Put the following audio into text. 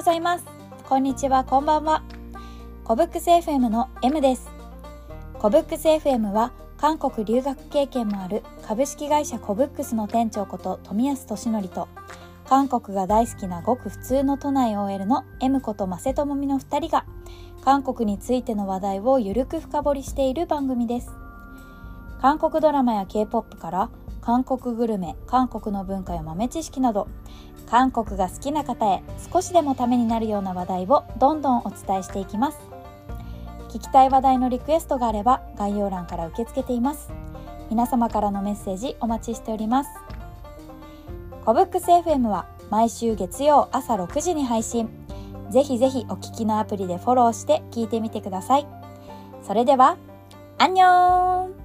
ございます。こんにちはこんばんは。コブックス FM の M です。コブックス FM は韓国留学経験もある株式会社コブックスの店長こと富安俊則と韓国が大好きなごく普通の都内 OL の M ことマセトモミの2人が韓国についての話題をゆるく深掘りしている番組です。韓国ドラマや K-POP から韓国グルメ韓国の文化や豆知識など韓国が好きな方へ少しでもためになるような話題をどんどんお伝えしていきます。聞きたい話題のリクエストがあれば概要欄から受け付けています。皆様からのメッセージお待ちしております。コブックス FM は毎週月曜朝6時に配信。ぜひぜひお聞きのアプリでフォローして聞いてみてください。それではアンニョン